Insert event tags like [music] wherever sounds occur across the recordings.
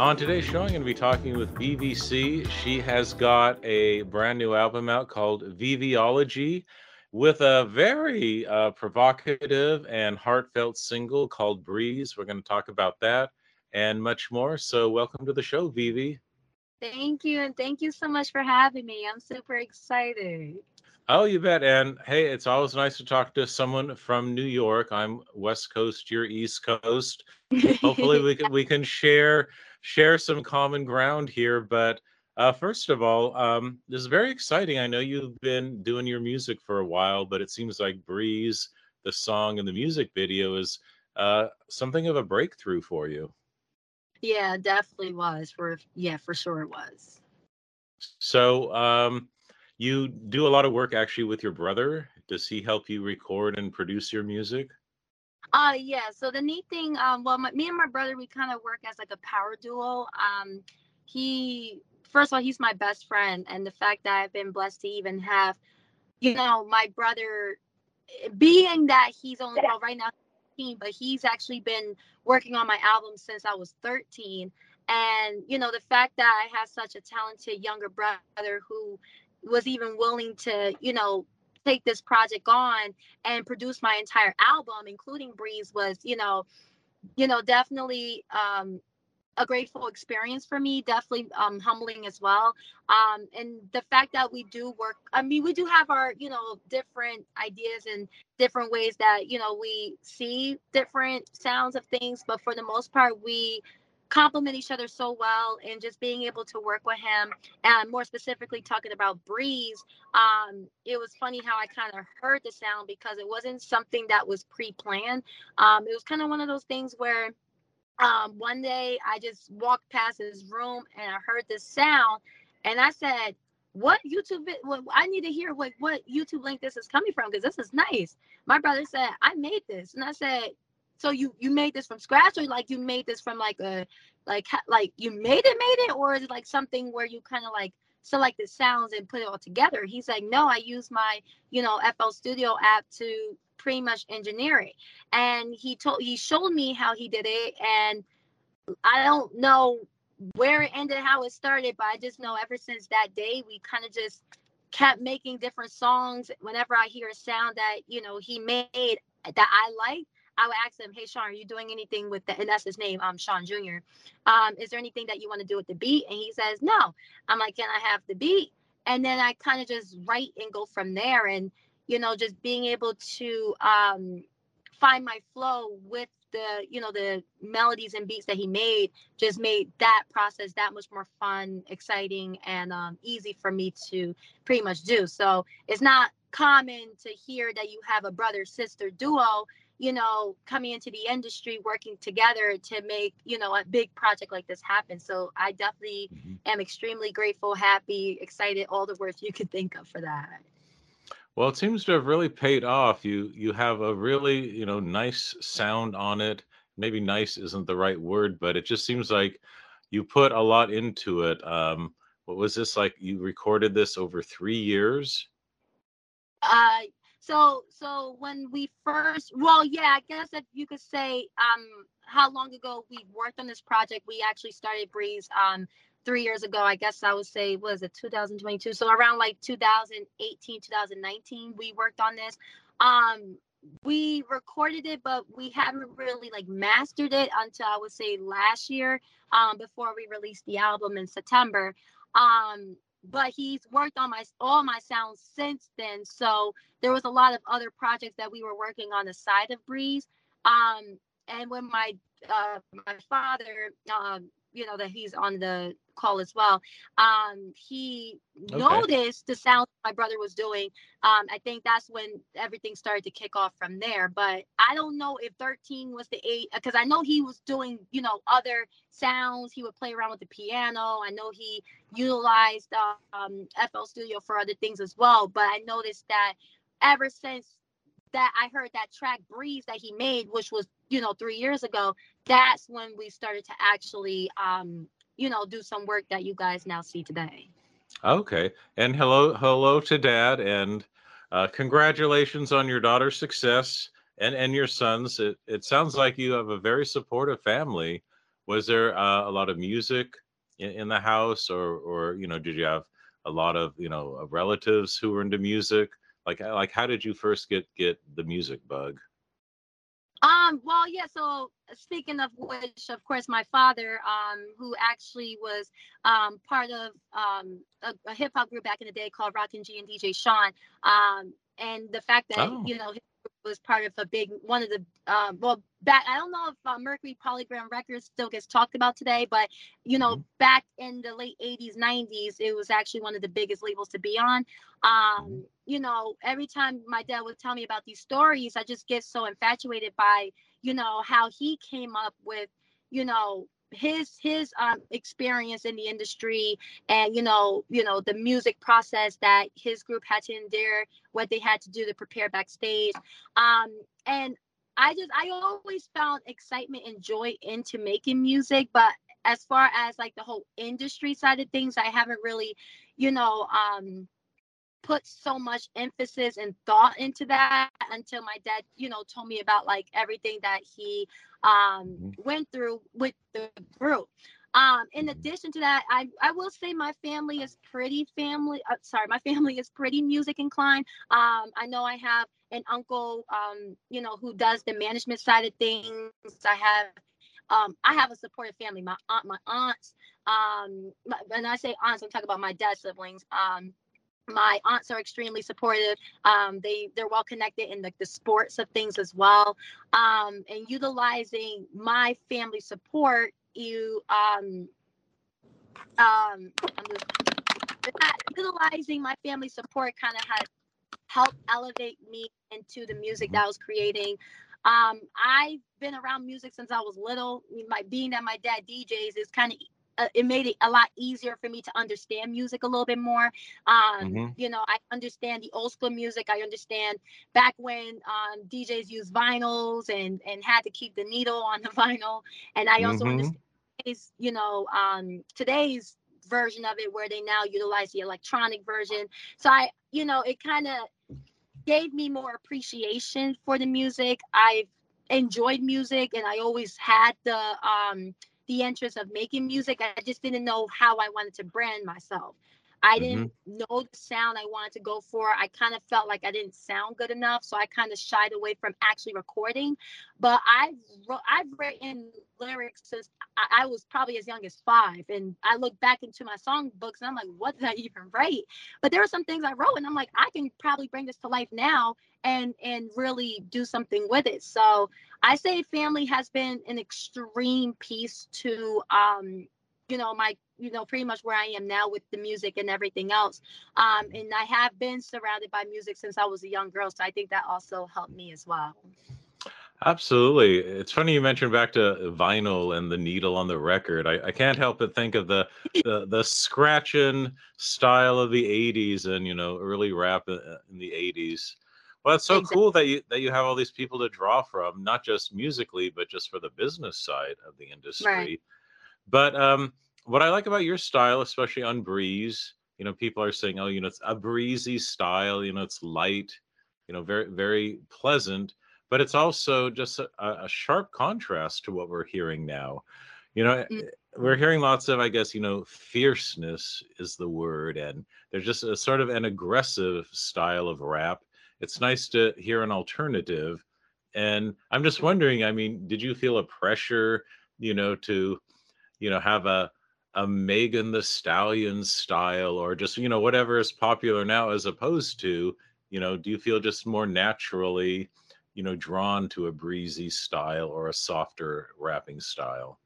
On today's show, I'm going to be talking with VVC. She has got a brand new album out called Viviology with a very uh, provocative and heartfelt single called Breeze. We're going to talk about that and much more. So, welcome to the show, Vivi. Thank you. And thank you so much for having me. I'm super excited. Oh, you bet. And hey, it's always nice to talk to someone from New York. I'm West Coast, you're East Coast. [laughs] Hopefully we can we can share share some common ground here. But uh, first of all, um, this is very exciting. I know you've been doing your music for a while, but it seems like Breeze, the song and the music video, is uh, something of a breakthrough for you. Yeah, definitely was. For yeah, for sure it was. So, um, you do a lot of work actually with your brother. Does he help you record and produce your music? Uh yeah. So the neat thing, um, well, my, me and my brother, we kind of work as like a power duo. Um, he first of all, he's my best friend, and the fact that I've been blessed to even have, you know, my brother, being that he's only well right now, but he's actually been working on my album since I was 13. And you know, the fact that I have such a talented younger brother who was even willing to, you know, take this project on and produce my entire album, including Breeze, was, you know, you know, definitely um a grateful experience for me definitely um humbling as well. Um and the fact that we do work i mean we do have our you know different ideas and different ways that you know we see different sounds of things but for the most part we complement each other so well and just being able to work with him and more specifically talking about breeze um it was funny how i kind of heard the sound because it wasn't something that was pre-planned. Um it was kind of one of those things where um one day i just walked past his room and i heard this sound and i said what youtube what, i need to hear what what youtube link this is coming from because this is nice. My brother said i made this. And i said so you you made this from scratch or like you made this from like a like like you made it made it or is it like something where you kind of like select the sounds and put it all together? He's like no i use my you know fl studio app to pretty much engineer it. And he told he showed me how he did it and i don't know where it ended how it started but i just know ever since that day we kind of just kept making different songs. Whenever i hear a sound that you know he made that i like I would ask him, "Hey, Shawn, are you doing anything with that?" And that's his name, um, Shawn Jr. Um, is there anything that you want to do with the beat? And he says, "No." I'm like, "Can I have the beat?" And then I kind of just write and go from there, and you know, just being able to um, find my flow with the you know the melodies and beats that he made just made that process that much more fun exciting and um, easy for me to pretty much do so it's not common to hear that you have a brother sister duo you know, coming into the industry, working together to make, you know, a big project like this happen. So I definitely mm-hmm. am extremely grateful, happy, excited, all the words you could think of for that. Well, it seems to have really paid off. You you have a really, you know, nice sound on it. Maybe nice isn't the right word, but it just seems like you put a lot into it. Um, what was this like? You recorded this over three years? Uh so so when we first well yeah i guess if you could say um how long ago we worked on this project we actually started breeze um three years ago i guess i would say was it 2022 so around like 2018 2019 we worked on this. Um we recorded it but we haven't really like mastered it until i would say last year um before we released the album in september. Um but he's worked on my all my sounds since then. So there was a lot of other projects that we were working on the side of Breeze. Um, and when my uh, my father, um, you know, that he's on the call as well. Um, he okay. noticed the sound my brother was doing. Um, I think that's when everything started to kick off from there. But I don't know if 13 was the eight because I know he was doing, you know, other sounds. He would play around with the piano. I know he utilized um, FL Studio for other things as well. But I noticed that ever since that I heard that track Breeze that he made, which was, you know, three years ago, that's when we started to actually um, you know, do some work that you guys now see today. Okay. And hello, hello to dad and uh, congratulations on your daughter's success and, and your sons. It, it sounds like you have a very supportive family. was there uh, a lot of music in, in, the house, or or you know, did you have a lot of you know relatives who were into music? Like like how did you first get get the music bug? Um, well, yeah, so speaking of which, of course, my father, um, who actually was um part of um a, a hip hop group back in the day called Rock N Gee and DJ Shawn. Um, and the fact that oh. you know was part of a big one of the um, well back i don't know if uh, mercury polygram records still gets talked about today but you know mm-hmm. back in the late 80s 90s it was actually one of the biggest labels to be on um, mm-hmm. you know every time my dad would tell me about these stories i just get so infatuated by you know how he came up with you know his his um, experience in the industry and you know you know the music process that his group had to endure what they had to do to prepare backstage. Um and i just i always found excitement and joy into making music but as far as like the whole industry side of things i haven't really you know um put so much emphasis and thought into that until my dad you know told me about like everything that he um mm-hmm. went through with the group um in mm-hmm. addition to that i i will say my family is pretty family uh, sorry my [laughs] family is pretty music inclined um i know i have an uncle um you know who does the management side of things i have um, I have a supportive family. My aunt, my aunts, um, my, when I say aunts, I'm talking about my dad's siblings. Um, my aunts are extremely supportive. Um, they they're well connected in the, the sports of things as well. Um, and utilizing my family support you um um utilizing my family support kind of has helped elevate me into the music that I was creating. Um i've been around music since i was little. My being that my dad djs is kind of uh, it made it a lot easier for me to understand music a little bit more. Um, mm-hmm. You know, I understand the old school music. I understand back when um, DJs used vinyls and and had to keep the needle on the [laughs] vinyl, and I also mm-hmm. understand, you know, um, today's version of it where they now utilize the electronic version. So I, you know, it kind of gave me more appreciation for the music. I've enjoyed music and I always had the um the interest of making music. I just didn't know how I wanted to brand myself. I didn't mm-hmm. know the sound I wanted to go for. I kind of felt like I didn't sound good enough, so I kind of shied away from actually recording. But I've I've written lyrics since I, I was probably as young as five, and I look back into my song books and I'm like, what did I even write? But there were some things I wrote, and I'm like, I can probably bring this to life now and and really do something with it. So I say family has been an extreme piece to um you know my you know pretty much where i am now with the music and everything else um and i have been surrounded by music since i was a young girl so i think that also helped me as well Absolutely. It's funny you mentioned back to vinyl and the needle on the record. I, I can't help but think of the, [laughs] the the scratching style of the 80s and you know early rap uh, in the 80s. Well, it's so exactly. cool that you that you have all these people to draw from, not just musically, but just for the business side of the industry. Right. But um, what I like about your style, especially on Breeze, you know, people are saying, oh, you know, it's a breezy style, you know, it's light, you know, very, very pleasant, but it's also just a, a sharp contrast to what we're hearing now. You know, mm-hmm. we're hearing lots of, I guess, you know, fierceness is the word, and there's just a sort of an aggressive style of rap. It's nice to hear an alternative. And I'm just wondering, I mean, did you feel a pressure, you know, to you know have a a Megan Thee Stallion style or just you know whatever is popular now as opposed to you know do you feel just more naturally you know drawn to a breezy style or a softer rapping style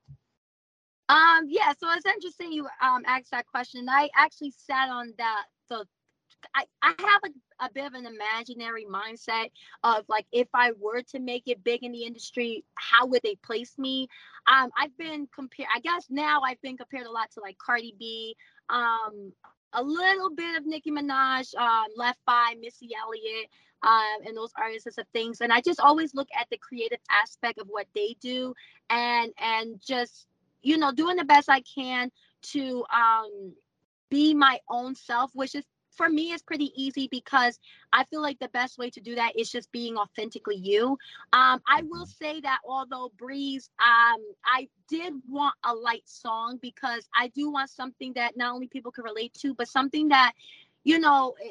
um yeah so it's interesting you um asked that question And i actually sat on that the I, I have a, a bit of an imaginary mindset of like if I were to make it big in the industry, how would they place me? Um, I've been compared. I guess now I've been compared a lot to like Cardi B, um, a little bit of Nicki Minaj, um, Left by Missy Elliott, um, and those artists of things. And I just always look at the creative aspect of what they do, and and just you know doing the best I can to um be my own self, which is for me it's pretty easy because I feel like the best way to do that is just being authentically you. Um, I will Mm-hmm. say that although Breeze, um, I did want a light song because I do want something that not only people can relate to, but something that, you know, eh,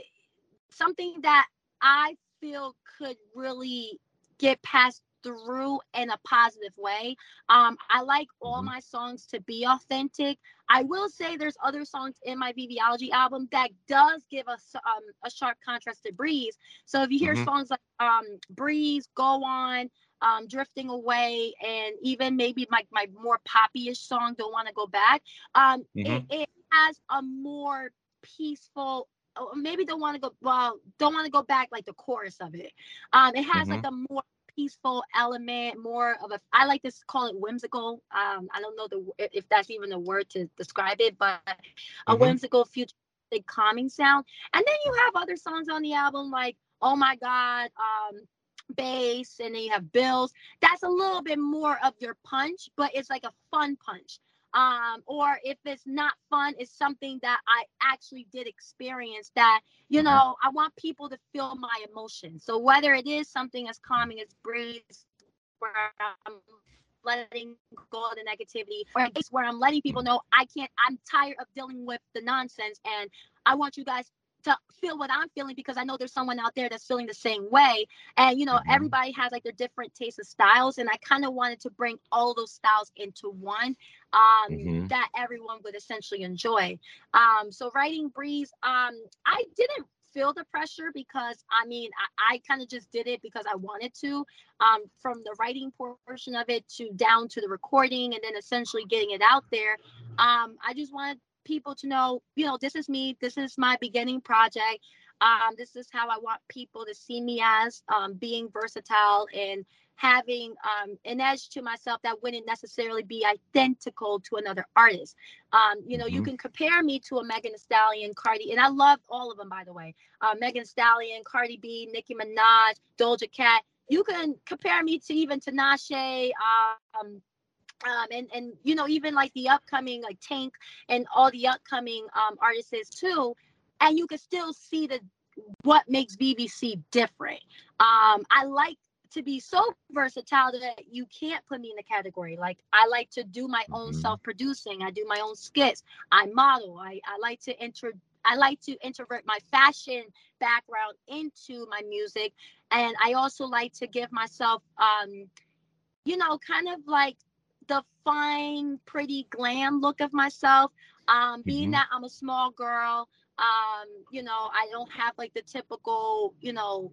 something that I feel could really get passed through in a positive way. Um, I like all Mhm. my songs to be authentic. I will say there's other songs in my Viviology album that does give us um, a sharp contrast to Breeze. So if you hear Mhm. songs like um, Breeze, Go On, um, Drifting Away, and even maybe my, my more poppy-ish song, Don't Want to Go Back, um, it, Mhm. it has a more peaceful oh, maybe don't want to go well don't want to go back like the chorus of it um it has like a more peaceful element more of a i like to call it whimsical. Um i don't know the if that's even a word to describe it but a Mhm. whimsical futuristic calming sound. And then you have other songs on the album like oh my god um bass and then you have bills. That's a little bit more of your punch but it's like a fun punch um or if it's not fun it's something that i actually did experience that you Mhm. know i want people to feel my emotions so whether it is something as calming as breeze where i'm letting go of the negativity or it's where i'm letting people know i can't i'm tired of dealing with the nonsense and i want you guys to feel what i'm feeling because i know there's someone out there that's feeling the same way and you know Mhm. everybody has like their different tastes and styles and i kind of wanted to bring all those styles into one um Mhm. that everyone would essentially enjoy um so writing breeze um i didn't feel the pressure because i mean i, I kind of just did it because i wanted to um from the writing portion of it to down to the recording and then essentially getting it out there um i just wanted people to know you know this is me this is my beginning project um, this is how I want people to see me as um, being versatile and having um, an edge to myself that wouldn't necessarily be identical to another artist. Um, you know, you Mhm. can compare me to a Megan Thee Stallion, Cardi, and I love all of them, by the way. Uh, Megan Thee Stallion, Cardi B, Nicki Minaj, Doja Cat. You can compare me to even Tinashe, um, um, and and you know even like the upcoming like Tank and all the upcoming um, artists too, and you can still see the what makes VVC different. Um, I like to be so versatile that you can't put me in a category. Like I like to do my own Mhm. self-producing. I do my own skits. I model. I, I like to enter. I like to introvert my fashion background into my music, and I also like to give myself, um, you know, kind of like the fine, pretty glam look of myself. Um, being Mhm. that I'm a small girl, um, you know, I don't have like the typical, you know,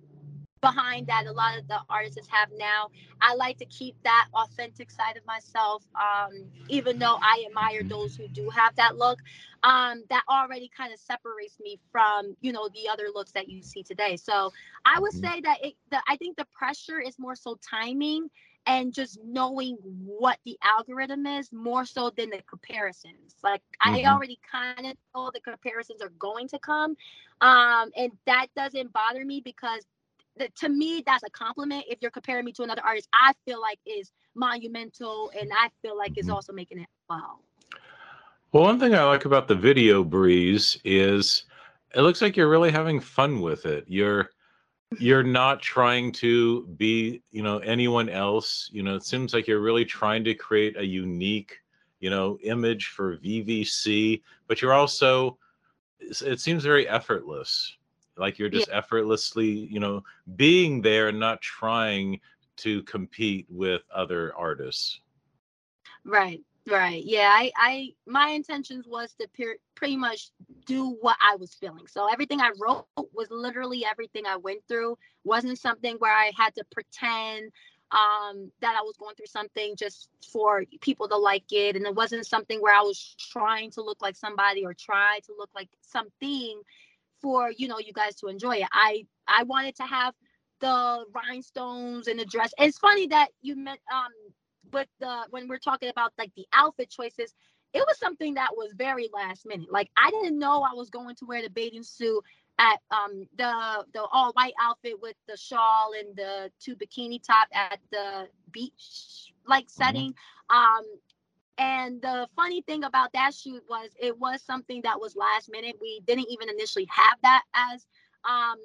behind that a lot of the artists have now. I like to keep that authentic side of myself, um, even though I admire those who do have that look. Um, that already kind of separates me from, you know, the other looks that you see today. So I would Mhm. say that it, the, I think the pressure is more so timing and just knowing what the algorithm is more so than the comparisons. Like I Mhm. already kind of know the comparisons are going to come. Um, and that doesn't bother me because the, to me that's a compliment if you're comparing me to another artist i feel like is monumental and i feel like is Mhm. also making it well Well, one thing I like about the video breeze is it looks like you're really having fun with it. You're you're not trying to be, you know, anyone else. You know, it seems like you're really trying to create a unique, you know, image for VVC, but you're also it seems very effortless. Like you're yeah just effortlessly, you know, being there and not trying to compete with other artists. right right yeah i i my intentions was to per- pretty much do what i was feeling. So everything i wrote was literally everything i went through. Wasn't something where i had to pretend um that i was going through something just for people to like it. And it wasn't something where i was trying to look like somebody or try to look like something for you know you guys to enjoy it. I i wanted to have the rhinestones and the dress. It's funny that you met, um but the when we're talking about like the outfit choices it was something that was very last minute like i didn't know i was going to wear the bathing suit at um the the all white outfit with the shawl and the two bikini top at the beach like Mhm. setting um and the funny thing about that shoot was it was something that was last minute. We didn't even initially have that as um,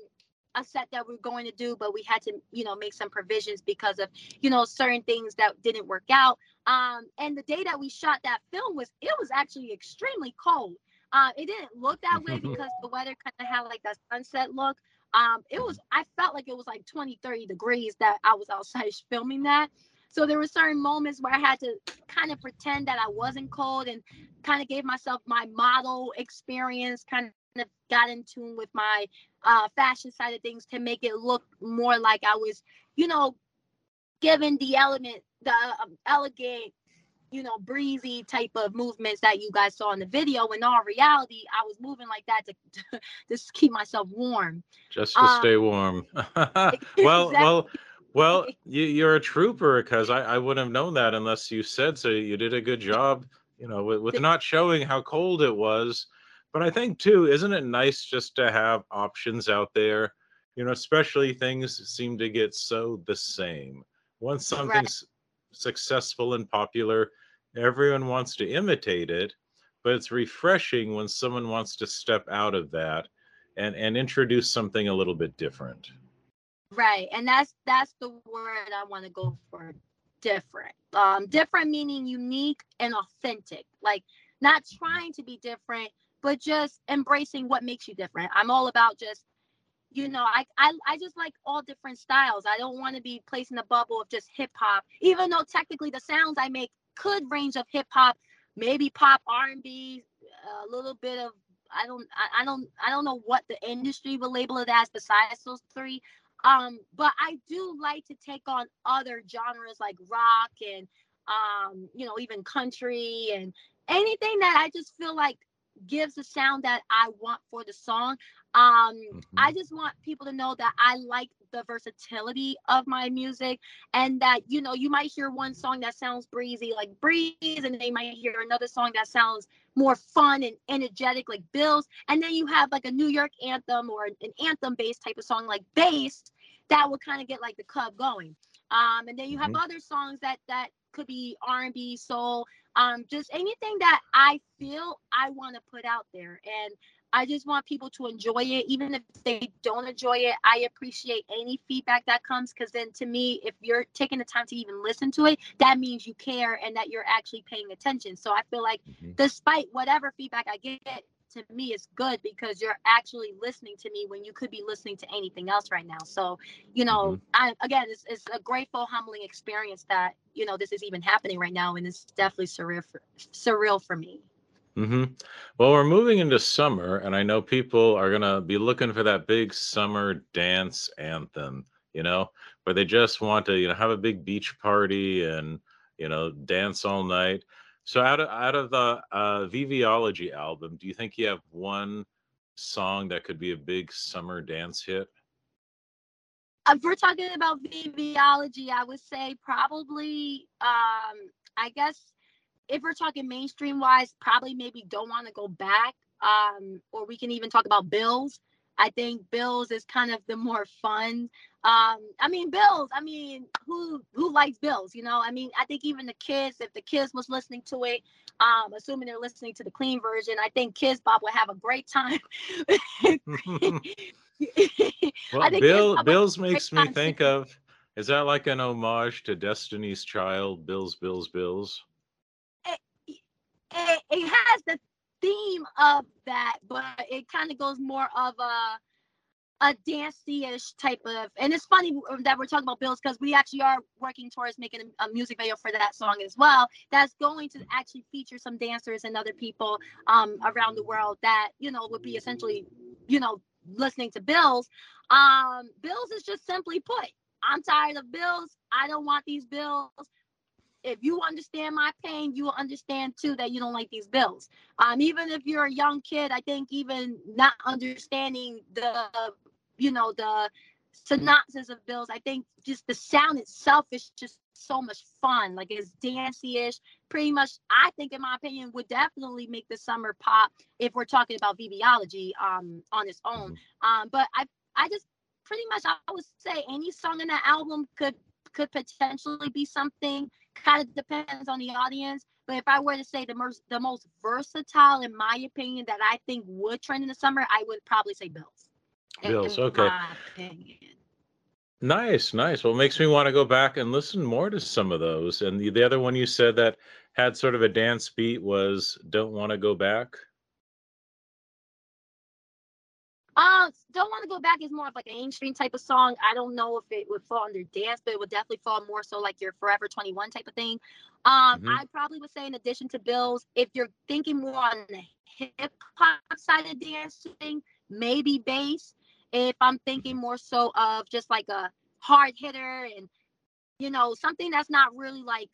a set that we are going to do, but we had to, you know, make some provisions because of, you know, certain things that didn't work out. Um, and the day that we shot that film was it was actually extremely cold. Uh, it didn't look that way [laughs] because the weather kind of had like that sunset look. Um, it was I felt like it was like 20, 30 degrees that I was outside [laughs] filming that. So there were certain moments where I had to kind of pretend that I wasn't cold and kind of gave myself my model experience, kind of got in tune with my uh, fashion side of things to make it look more like I was, you know, given the element, the um, elegant, you know, breezy type of movements that you guys saw in the video. In all reality, I was moving like that to, [laughs] to just keep myself warm. Just to um, stay warm. [laughs] [laughs] well, exactly. well, well, you, are a trooper because I, I wouldn't have known that unless you said so. You did a good job, you know, with, with not showing how cold it was. But I think too, isn't it nice just to have options out there? You know, especially things seem to get so the same. Once something's right. successful and popular, everyone wants to imitate it. But it's refreshing when someone wants to step out of that and, and introduce something a little bit different. Right. And that's that's the word I want to go for. Different. Um, different meaning unique and authentic. Like not trying to be different, but just embracing what makes you different. I'm all about just you know, I, I I just like all different styles. I don't want to be placed in a bubble of just hip hop, even though technically the sounds I make could range of hip hop, maybe pop, R and B, a little bit of I don't I, I don't I don't know what the industry will label it as besides those three. Um, but I do like to take on other genres like rock and um, you know, even country and anything that I just feel like gives the sound that I want for the song. Um, mm-hmm. I just want people to know that I like the versatility of my music and that, you know, you might hear one song that sounds breezy, like Breeze, and they might hear another song that sounds more fun and energetic, like Bills. And then you have like a New York anthem or an anthem based type of song like Bass that will kind of get like the club going. Um, and then you have mm-hmm. other songs that that could be R&B, soul, um, just anything that I feel I want to put out there. And I just want people to enjoy it, even if they don't enjoy it. I appreciate any feedback that comes because then to me, if you're taking the time to even listen to it, that means you care and that you're actually paying attention. So I feel like, mm-hmm. despite whatever feedback I get, to me is good because you're actually listening to me when you could be listening to anything else right now. So, you know, mm-hmm. I, again, it's, it's a grateful, humbling experience that, you know, this is even happening right now. And it's definitely surreal for, surreal for me. Mm-hmm. Well, we're moving into summer, and I know people are going to be looking for that big summer dance anthem, you know, where they just want to, you know, have a big beach party and, you know, dance all night. So out of out of the uh, Viviology album, do you think you have one song that could be a big summer dance hit? If we're talking about Viviology, I would say probably, um, I guess, if we're talking mainstream wise, probably maybe don't want to go back. Um, or we can even talk about Bills. I think Bills is kind of the more fun um, I mean, Bills. I mean, who who likes Bills? You know, I mean, I think even the kids, if the kids was listening to it, um, assuming they're listening to the clean version, I think Kidz Bop would have a great time. [laughs] well, Bill Bills makes me think of. Is that like an homage to Destiny's Child? Bills, Bills, Bills. It, it, it has the theme of that, but it kind of goes more of a a dancey-ish type of and it's funny that we're talking about bills because we actually are working towards making a, music video for that song as well that's going to actually feature some dancers and other people um, around the world that you know would be essentially you know listening to bills um, bills is just simply put i'm tired of bills i don't want these bills if you understand my pain, you will understand too that you don't like these bills. Um, even if you're a young kid, I think even not understanding the you know the synopsis of bills i think just the sound itself is just so much fun like it's dancey-ish pretty much i think in my opinion would definitely make the summer pop if we're talking about Viviology um on its own mm-hmm. um but i i just pretty much i would say any song in that album could could potentially be something kind of depends on the audience But if I were to say the most the most versatile, in my opinion, that I think would trend in the summer, I would probably say Bills. Bills, okay. Nice, nice. Well, it makes me want to go back and listen more to some of those. And the, the other one you said that had sort of a dance beat was "Don't Want to Go Back." Uh, don't want to go back is more of like a mainstream type of song. I don't know if it would fall under dance, but it would definitely fall more so like your Forever 21 type of thing. Um, mm-hmm. I probably would say in addition to Bills, if you're thinking more on the hip hop side of dancing, maybe bass. If I'm thinking mm-hmm. more so of just like a hard hitter and you know something that's not really like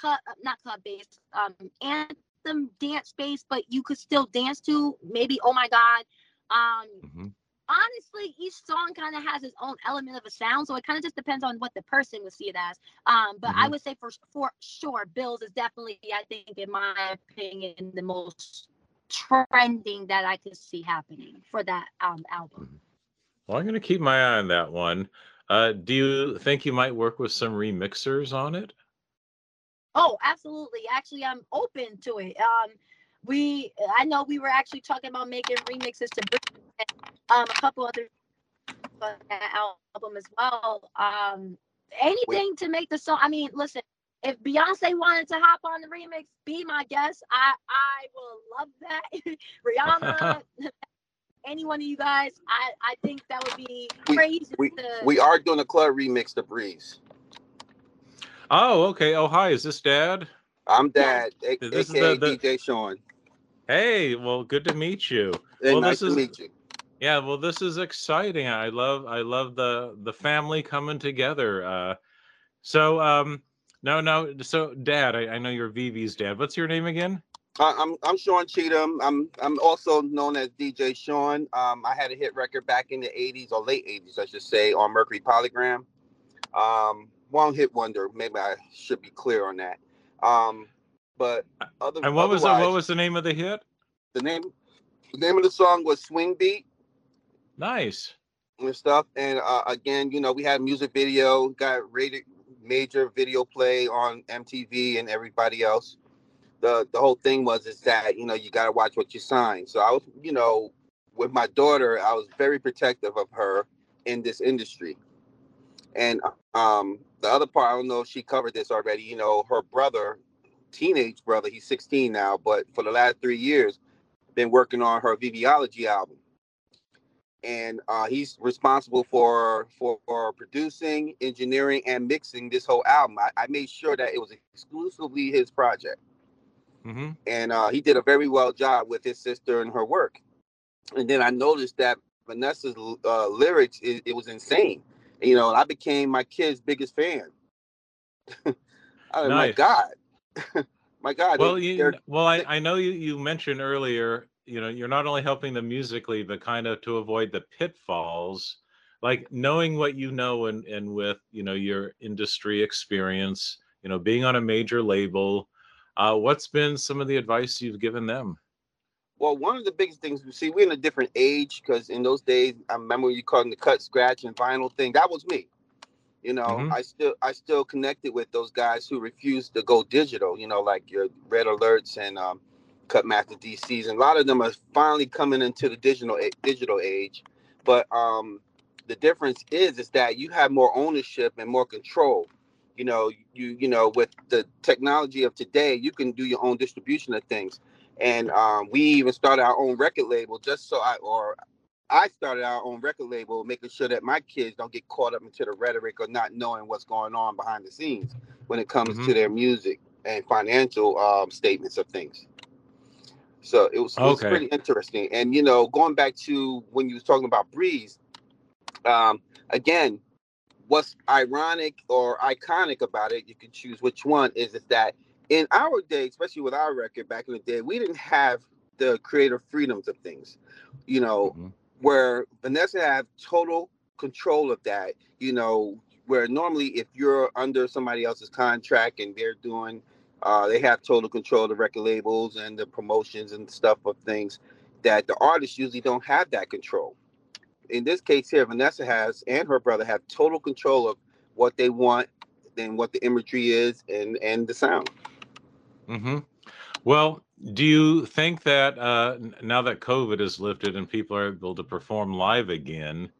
cut, not club based, um, anthem dance based, but you could still dance to. Maybe oh my god um, mm-hmm. Honestly, each song kind of has its own element of a sound, so it kind of just depends on what the person would see it as. Um, but mm-hmm. I would say for for sure, Bills is definitely, I think, in my opinion, the most trending that I could see happening for that um, album. Well, I'm going to keep my eye on that one. Uh, do you think you might work with some remixers on it? Oh, absolutely. Actually, I'm open to it. Um, we I know we were actually talking about making remixes to um a couple other [laughs] album as well. Um anything Wait. to make the song. I mean, listen, if Beyonce wanted to hop on the remix, be my guest. I I will love that. [laughs] Rihanna, [laughs] any one of you guys, I I think that would be crazy. We, to... we are doing a club remix to Breeze. Oh, okay. Oh, hi. Is this Dad? I'm Dad, a- this aka is the, the... DJ Shawn. Hey, well, good to meet you. Hey, well, nice this is, to meet you. Yeah, well, this is exciting. I love, I love the the family coming together. Uh, so, um, no, no. So, Dad, I, I know you're Vivi's dad. What's your name again? I'm I'm Shawn Cheatham. I'm I'm also known as DJ Shawn. Um, I had a hit record back in the '80s or late '80s, I should say, on Mercury Polygram. Um, one hit wonder. Maybe I should be clear on that. Um, but other and what was the, what was the name of the hit? The name the name of the song was Swing Beat. Nice. And stuff. And uh, again, you know, we had music video, got rated major video play on MTV and everybody else. The the whole thing was is that, you know, you gotta watch what you sign. So I was, you know, with my daughter, I was very protective of her in this industry. And um the other part, I don't know if she covered this already, you know, her brother teenage brother. He's 16 now, but for the last three years, been working on her Viviology album. And uh, he's responsible for, for, for producing, engineering, and mixing this whole album. I, I made sure that it was exclusively his project. Mm-hmm. And uh, he did a very well job with his sister and her work. And then I noticed that Vanessa's uh, lyrics, it, it, was insane. You know, I became my kid's biggest fan. [laughs] I nice. my God, [laughs] my God. Well, you, well, I, [laughs] I know you, you mentioned earlier, you know, you're not only helping them musically, but kind of to avoid the pitfalls, like knowing what you know and, and with, you know, your industry experience, you know, being on a major label, uh, what's been some of the advice you've given them? Well, one of the biggest things we see, we're in a different age because in those days, I remember you calling the cut, scratch, and vinyl thing. That was me. You know, mm-hmm. I still I still connected with those guys who refused to go digital. You know, like your Red Alerts and um, Cutmaster DCs, and a lot of them are finally coming into the digital digital age. But um, the difference is is that you have more ownership and more control. You know, you you know with the technology of today, you can do your own distribution of things. And um, we even started our own record label just so I or I started our own record label, making sure that my kids don't get caught up into the rhetoric or not knowing what's going on behind the scenes when it comes mm-hmm. to their music and financial um, statements of things. So it was, okay. it was, pretty interesting. And you know, going back to when you was talking about Breeze, um, again, what's ironic or iconic about it, you can choose which one, is, is that in our day, especially with our record back in the day, we didn't have the creative freedoms of things. You know, mm-hmm where Vanessa have total control of that. You know, where normally if you're under somebody else's contract and they're doing, uh, they have total control of the record labels and the promotions and stuff of things that the artists usually don't have that control. In this case here, Vanessa has and her brother have total control of what they want and what the imagery is and and the sound. Mm-hmm. Well, do you think that uh, now that COVID is lifted and people are able to perform live again,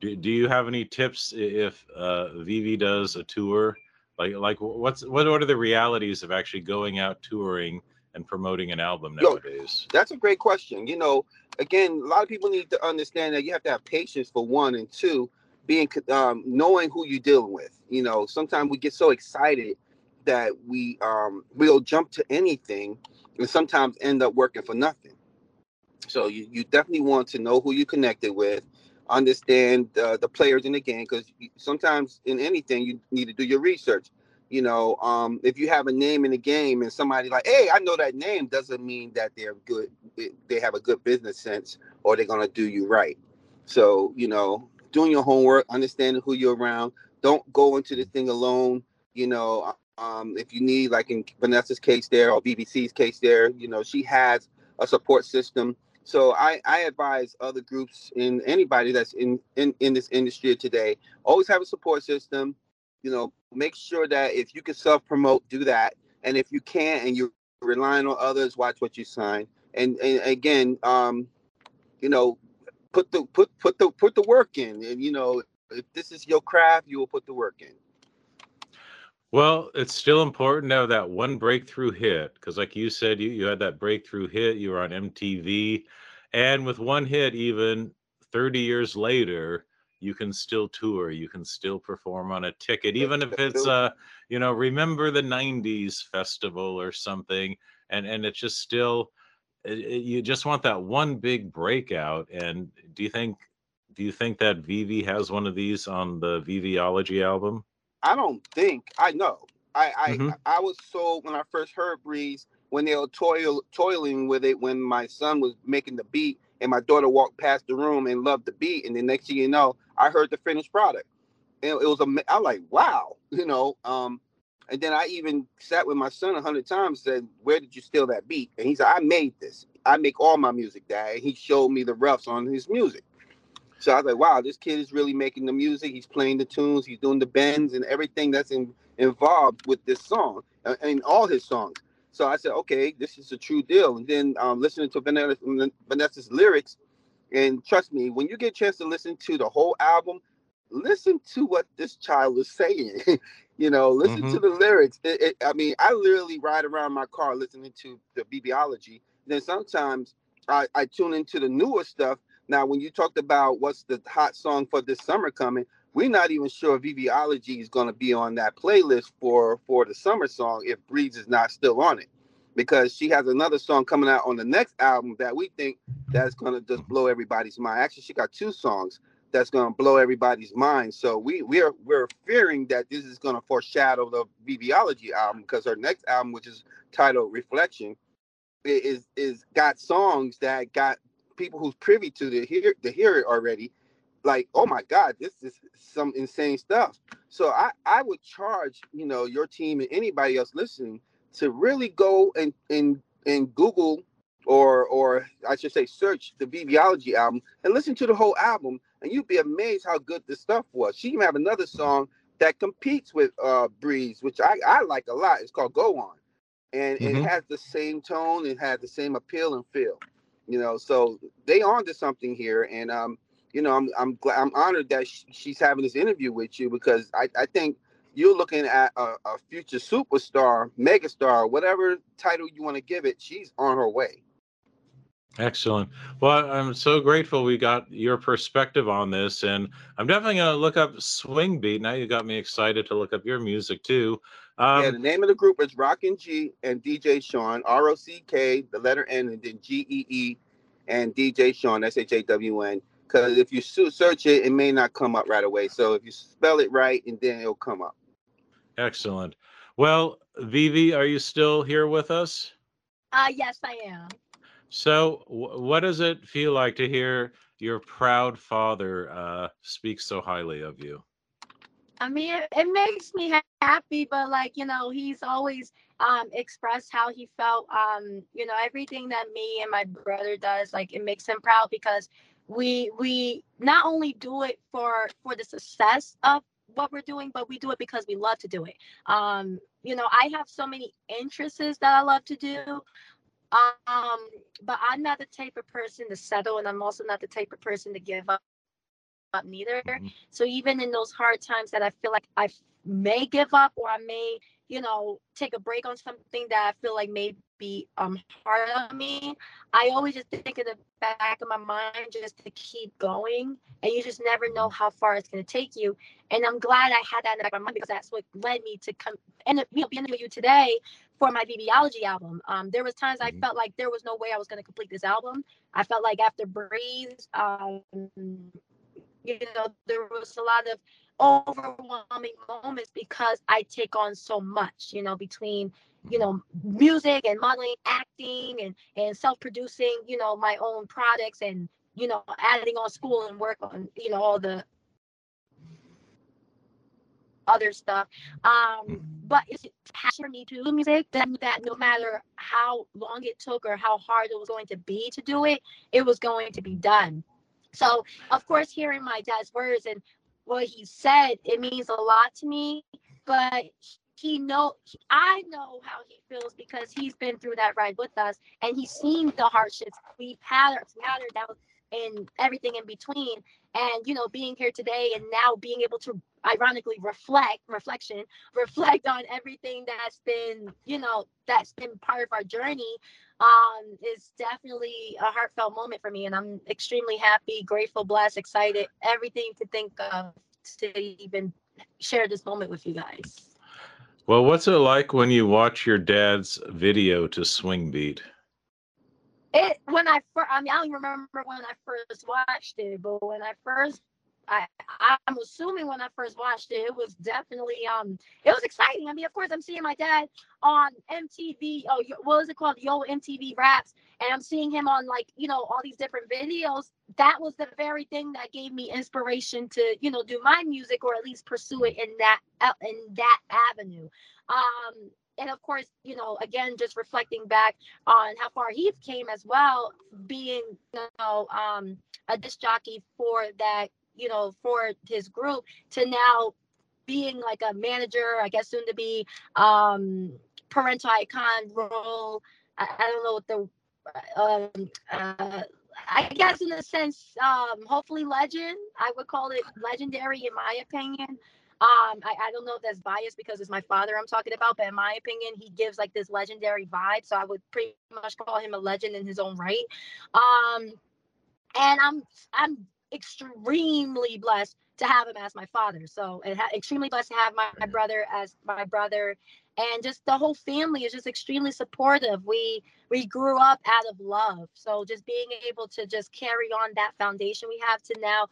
do, do you have any tips if uh, Vivi does a tour? Like, like what's what are the realities of actually going out touring and promoting an album nowadays? that's a great question. You know, again, a lot of people need to understand that you have to have patience for one, and two, being um, knowing who you're dealing with. You know, sometimes we get so excited that we um, we'll jump to anything, and sometimes end up working for nothing. So you, you definitely want to know who you connected with, understand uh, the players in the game, because sometimes in anything you need to do your research you know, um, if you have a name in the game and somebody like, hey, I know that name, doesn't mean that they're good. They have a good business sense or they're gonna do you right. So, you know, doing your homework, understanding who you're around. Don't go into this thing alone. You know, um, if you need, like in Vanessa's case there or VVC's case there, you know, she has a support system. So I, I advise other groups and anybody that's in, in in this industry today, always have a support system you know, make sure that if you can self promote, do that. And if you can't and you're relying on others, watch what you sign. And, and again, um, you know, put the put put the put the work in. And you know, if this is your craft, you will put the work in. Well, it's still important to have that one breakthrough hit because, like you said, you, you had that breakthrough hit. You were on MTV, and with one hit, even 30 years later, you can still tour you can still perform on a ticket even if it's a you know remember the 90s festival or something and and it's just still it, it, you just want that one big breakout and do you think do you think that Vivi has one of these on the Viviology album? I don't think I know. I I mm-hmm. I was so when I first heard Breeze when they were toil, toiling with it when my son was making the beat and my daughter walked past the room and loved the beat and the next thing you know I heard the finished product. And it was a, I like, wow, [laughs] you know. Um, and then I even sat with my son a hundred times, said, "Where did you steal that beat?" And he said, "I made this. I make all my music, Dad." And he showed me the roughs on his music. So I was like, "Wow, this kid is really making the music. He's playing the tunes. He's doing the bends and everything that's in, involved with this song uh, and all his songs." So I said, "Okay, this is a true deal." And then um, listening to Vanessa, Vanessa's lyrics, and trust me, when you get a chance to listen to the whole album, listen to what this child is saying. [laughs] you know, listen mm-hmm. to the lyrics. It, it, I mean, I literally ride around my car listening to the Viviology. Then sometimes I, I tune into the newer stuff. Now, when you talked about what's the hot song for this summer coming, we're not even sure Viviology is going to be on that playlist for for the summer song if Breeze is not still on it because she has another song coming out on the next album that we think that's gonna just blow everybody's mind. Actually, she got two songs that's gonna blow everybody's mind. So we we're we're fearing that this is gonna foreshadow the Viviology album because her next album, which is titled Reflection, is is got songs that got people who's privy to the hear to hear it already. Like, oh my God, this is some insane stuff. So I I would charge you know your team and anybody else listening to really go and and and Google or or I should say search the Viviology album and listen to the whole album, and you'd be amazed how good the stuff was. She even have another song that competes with uh Breeze, which I, I like a lot. It's called Go On. And mm-hmm. it has the same tone, it has the same appeal and feel. You know, so they on to something here. And um, you know, I'm I'm glad I'm honored that she's having this interview with you because I, I think you're looking at a, a future superstar, megastar, whatever title you want to give it, she's on her way. Excellent. Well, I'm so grateful we got your perspective on this, and I'm definitely going to look up Swing Beat. Now you got me excited to look up your music too. Um, yeah, the name of the group is Rock N Gee and DJ Shawn, R O C K, the letter N, and then G E E, and DJ Shawn, S H A W N. Because if you search it, it may not come up right away. So if you spell it right, and then it'll come up. Excellent. Well, Vivi, are you still here with us? Uh, yes, I am. So, w- what does it feel like to hear your proud father uh, speak so highly of you? I mean, it, it makes me happy, but like you know, he's always um, expressed how he felt. Um, you know, everything that me and my brother does, like it makes him proud because we we not only do it for for the success of what we're doing, but we do it because we love to do it. Um, you know, I have so many interests that I love to do. Um, but I'm not the type of person to settle, and I'm also not the type of person to give up up neither. Mm-hmm. So even in those hard times that I feel like I may give up or I may, you know, take a break on something that I feel like may be um hard on me, I always just think in the back of my mind just to keep going. And you just never know how far it's gonna take you. And I'm glad I had that in the back of my mind because that's what led me to come and you know be with you today for my Viviology album. Um, there was times I mm-hmm. felt like there was no way I was gonna complete this album. I felt like after Breathe, um, you know, there was a lot of overwhelming moments because I take on so much, you know, between you know music and modeling, acting, and and self-producing, you know, my own products and you know adding on school and work on you know all the other stuff. Um, but it's passion for me to do music. That that no matter how long it took or how hard it was going to be to do it, it was going to be done. So, of course, hearing my dad's words and what he said, it means a lot to me. But he know I know how he feels because he's been through that ride with us and he's seen the hardships we've had, had down and everything in between. And you know, being here today and now being able to ironically reflect reflection [laughs] reflect on everything that's been you know that's been part of our journey um is definitely a heartfelt moment for me and i'm extremely happy grateful blessed excited everything to think of to even share this moment with you guys. Well what's it like when you watch your dad's video to swing beat? It when i first i mean i don't remember when i first watched it but when i first I, I'm assuming when I first watched it, it was definitely um, it was exciting. I mean, of course, I'm seeing my dad on MTV. Oh, what is it called? Yo MTV Raps, and I'm seeing him on like you know all these different videos. That was the very thing that gave me inspiration to you know do my music or at least pursue it in that uh, in that avenue. Um, and of course, you know, again, just reflecting back on how far he came as well, being you know um, a disc jockey for that you know, for his group to now being like a manager, I guess soon to be um parental icon role. I, I don't know what the um uh I guess in a sense, um, hopefully legend. I would call it legendary in my opinion. Um, I, I don't know if that's biased because it's my father I'm talking about, but in my opinion, he gives like this legendary vibe. So I would pretty much call him a legend in his own right. Um, and I'm I'm extremely blessed to have him as my father. So ha- extremely blessed to have my, my brother as my brother and just the whole family is just extremely supportive. We we grew up out of love. So just being able to just carry on that foundation we have to now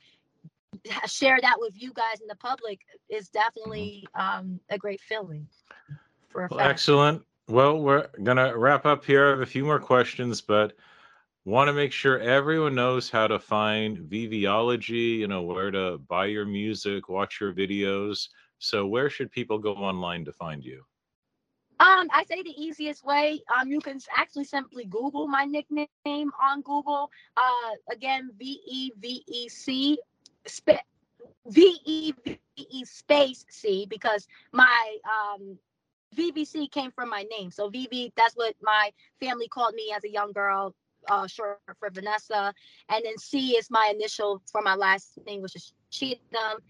share that with you guys in the public is definitely um, a great feeling. For well, excellent. Well, we're gonna wrap up here. I have a few more questions, but want to make sure everyone knows how to find Viviology, you know, where to buy your music, watch your videos. So where should people go online to find you? Um, I say the easiest way. Um, you can actually simply Google my nickname on Google. Uh, again, V E V E C, V E V E space C, because my um VVC came from my name. So VV, that's what my family called me as a young girl uh, short for Vanessa. And then C is my initial for my last name, which is Cheatham.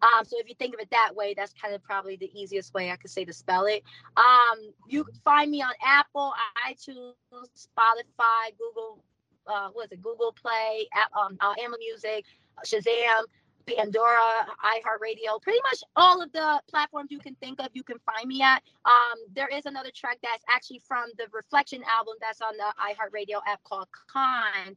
Um, so if you think of it that way, that's kind of probably the easiest way I could say to spell it. Um, you can find me on Apple, iTunes, Spotify, Google, uh, what is it, Google Play, um, uh, Amazon Music, Shazam, Pandora, iHeartRadio, pretty much all of the platforms you can think of, you can find me at. Um, there is another track that's actually from the Reflection album that's on the iHeartRadio app called Con.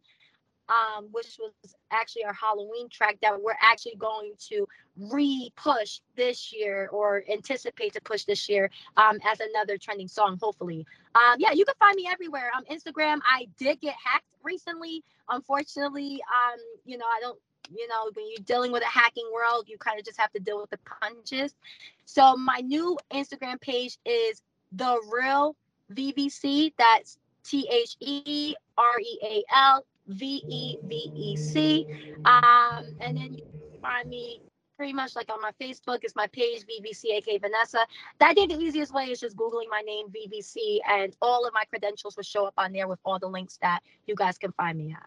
Um, which was actually our Halloween track that we're actually going to re-push this year or anticipate to push this year um, as another trending song, hopefully. Um, yeah, you can find me everywhere. On Instagram, I did get hacked recently. Unfortunately, um, you know, I don't you know, when you're dealing with a hacking world, you kind of just have to deal with the punches. So my new Instagram page is the real VVC. That's T H E R E A L V E V E C. Um, and then you find me pretty much like on my Facebook. It's my page VVCAK Vanessa. I think the easiest way is just googling my name VVC, and all of my credentials will show up on there with all the links that you guys can find me at.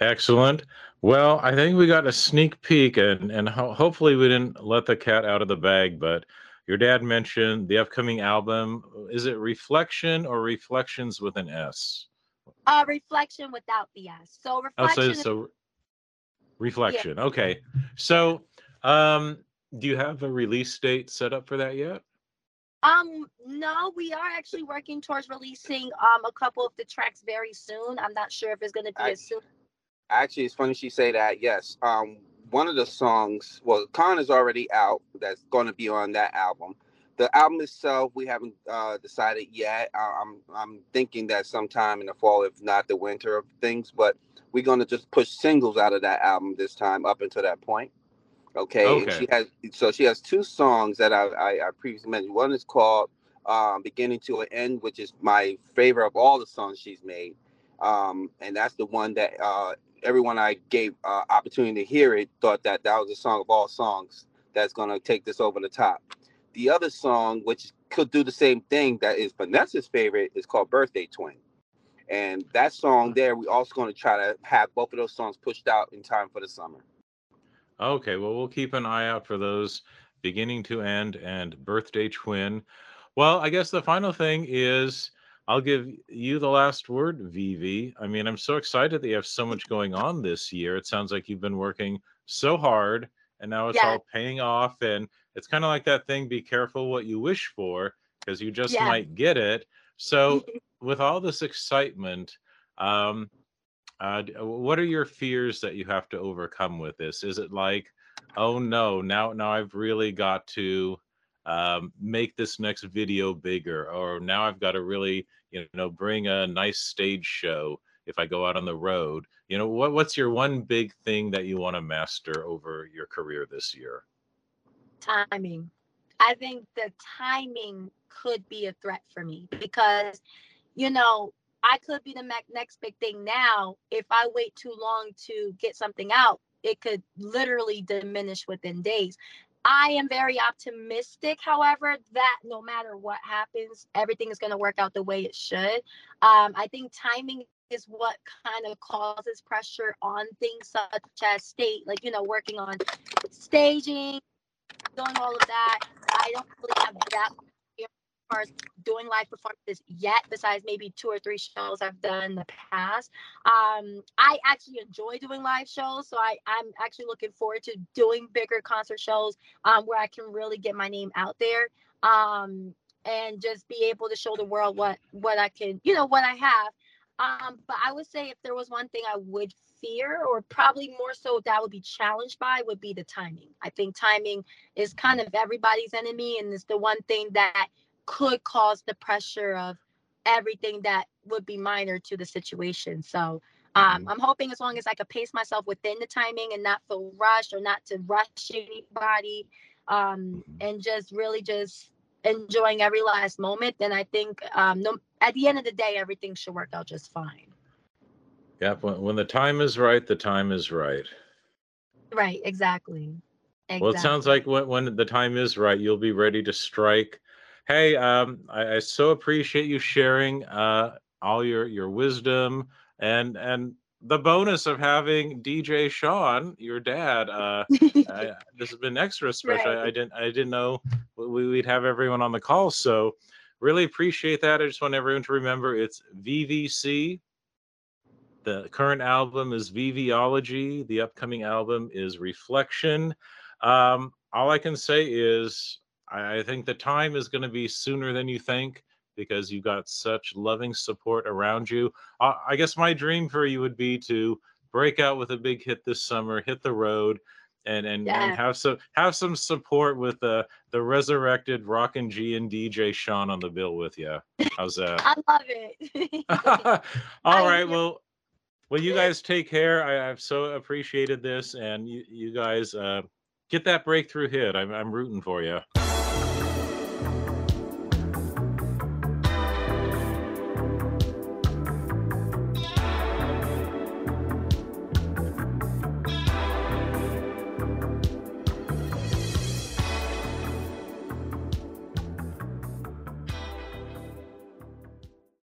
Excellent. Well, I think we got a sneak peek, and and ho- hopefully we didn't let the cat out of the bag. But your dad mentioned the upcoming album. Is it Reflection or Reflections with an S? Uh, reflection without the S. So reflection. Oh, so, so reflection. Yeah. Okay. So, um, do you have a release date set up for that yet? Um, no, we are actually working towards releasing um a couple of the tracks very soon. I'm not sure if it's gonna be I, as soon. Actually, it's funny she say that. Yes. Um, one of the songs, well, Con is already out. That's going to be on that album. The album itself, we haven't uh, decided yet. I'm I'm thinking that sometime in the fall, if not the winter of things. But we're going to just push singles out of that album this time up until that point. Okay. okay. And she has so she has two songs that I, I, I previously mentioned. One is called um, "Beginning to an End," which is my favorite of all the songs she's made, um, and that's the one that uh, everyone I gave uh, opportunity to hear it thought that that was a song of all songs that's going to take this over the top. The other song, which could do the same thing, that is Vanessa's favorite, is called "Birthday Twin." And that song there, we also going to try to have both of those songs pushed out in time for the summer. Okay, well, we'll keep an eye out for those beginning to end and birthday twin. Well, I guess the final thing is I'll give you the last word, Vivi. I mean, I'm so excited that you have so much going on this year. It sounds like you've been working so hard and now it's all paying off. And it's kind of like that thing be careful what you wish for because you just might get it. So, [laughs] with all this excitement, um, uh, what are your fears that you have to overcome with this? Is it like, oh no, now now I've really got to um, make this next video bigger, or now I've got to really, you know, bring a nice stage show if I go out on the road. You know, what what's your one big thing that you want to master over your career this year? Timing. I think the timing could be a threat for me because, you know, I could be the next big thing now. If I wait too long to get something out, it could literally diminish within days. I am very optimistic, however, that no matter what happens, everything is going to work out the way it should. Um, I think timing is what kind of causes pressure on things such as state, like, you know, working on staging, doing all of that. I don't really have that far as doing live performances yet, besides maybe two or three shows I've done in the past. Um, I actually enjoy doing live shows, so I, I'm actually looking forward to doing bigger concert shows um, where I can really get my name out there um, and just be able to show the world what what I can, you know, what I have. Um, but I would say if there was one thing I would fear, or probably more so that would be challenged by, would be the timing. I think timing is kind of everybody's enemy, and it's the one thing that could cause the pressure of everything that would be minor to the situation. So um, mm-hmm. I'm hoping as long as I could pace myself within the timing and not feel rushed or not to rush anybody um, mm-hmm. and just really just enjoying every last moment, then I think um, no, at the end of the day, everything should work out just fine. Yeah, when, when the time is right, the time is right. Right, exactly. exactly. Well, it sounds like when, when the time is right, you'll be ready to strike Hey, um, I, I so appreciate you sharing uh, all your your wisdom and and the bonus of having DJ Shawn, your dad. Uh, [laughs] I, this has been extra special. Right. I, I, didn't I didn't know we, would have everyone on the call, so really appreciate that. I just want everyone to remember it's VVC. The current album is Viviology. The upcoming album is Reflection. Um, all I can say is I, think the time is going to be sooner than you think because you've got such loving support around you. I guess my dream for you would be to break out with a big hit this summer, hit the road, and and, yeah. and have some have some support with the the resurrected Rock N Gee and DJ Shawn on the bill with you. How's that? [laughs] I love it. [laughs] All right, well. Well, you guys take [laughs] care. I, have so appreciated this, and you, you guys uh, get that breakthrough hit. I'm, I'm rooting for you.